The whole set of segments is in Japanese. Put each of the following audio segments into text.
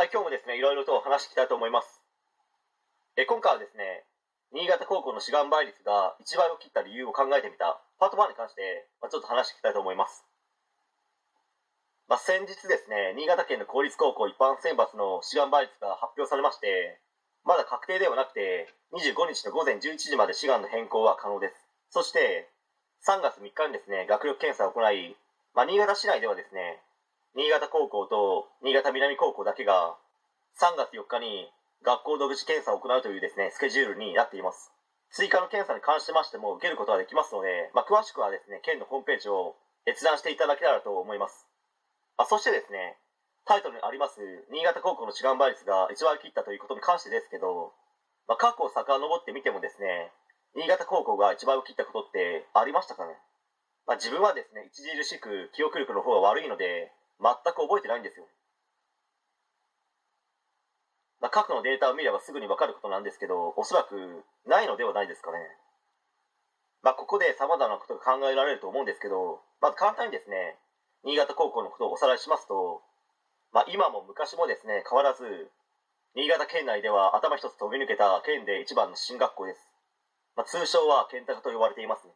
はい、今日もですね、いろいろと話していきたいと思います。え今回はですね、新潟高校の志願倍率が1倍を切った理由を考えてみたパート1に関して、まあ、ちょっと話していきたいと思います。まあ、先日ですね、新潟県の公立高校一般選抜の志願倍率が発表されまして、まだ確定ではなくて、25日の午前11時まで志願の変更は可能です。そして、3月3日にですね、学力検査を行い、まあ、新潟市内ではですね、新潟高校と新潟南高校だけが3月4日に学校独自検査を行うというですね、スケジュールになっています。追加の検査に関しましても受けることができますので、まあ、詳しくはですね、県のホームページを閲覧していただけたらと思います。あそしてですね、タイトルにあります新潟高校の志願倍率が1割切ったということに関してですけど、まあ、過去を遡ってみてもですね、新潟高校が1倍を切ったことってありましたかね？まあ、自分はですね、著しく記憶力の方が悪いので、全く覚えてないんですよ。まあ、過去のデータを見ればすぐに分かることなんですけど、おそらくないのではないですかね。まあ、ここで様々なことが考えられると思うんですけど、まず簡単にですね、新潟高校のことをおさらいしますと、まあ、今も昔もですね、変わらず、新潟県内では頭一つ飛び抜けた県で一番の進学校です。まあ、通称は県高と呼ばれています。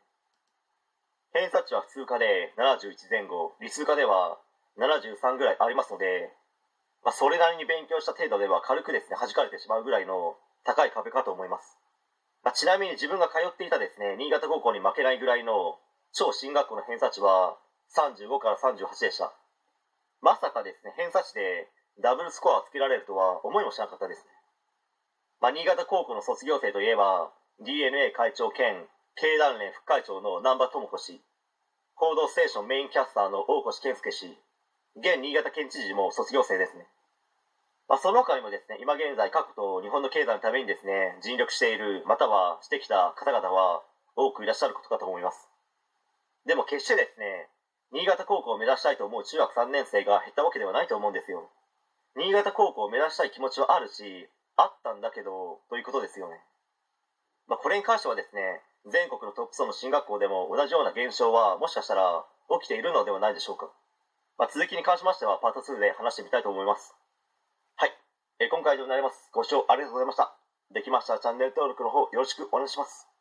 偏差値は普通科で71前後、理数科では73ぐらいありますので、まあ、それなりに勉強した程度では軽くですね、弾かれてしまうぐらいの高い壁かと思います。まあ、ちなみに自分が通っていたですね、新潟高校に負けないぐらいの超進学校の偏差値は35から38でした。まさかですね、偏差値でダブルスコアをつけられるとは思いもしなかったですね。まあ、新潟高校の卒業生といえば、 DeNA 会長兼経団連副会長の南場智子氏、報道ステーションメインキャスターの大越健介氏、現新潟県知事も卒業生ですね。まあ、その他にもですね、今現在各と日本の経済のためにですね、尽力している、またはしてきた方々は多くいらっしゃることかと思います。でも決してですね、新潟高校を目指したいと思う中学3年生が減ったわけではないと思うんですよ。新潟高校を目指したい気持ちはあるし、あったんだけど、ということですよね。まあ、これに関してはですね、全国のトップ層の進学校でも同じような現象はもしかしたら起きているのではないでしょうか。まあ、続きに関しましてはパート2で話してみたいと思います。はい。えー今回以上になります。ご視聴ありがとうございました。できましたらチャンネル登録の方よろしくお願いします。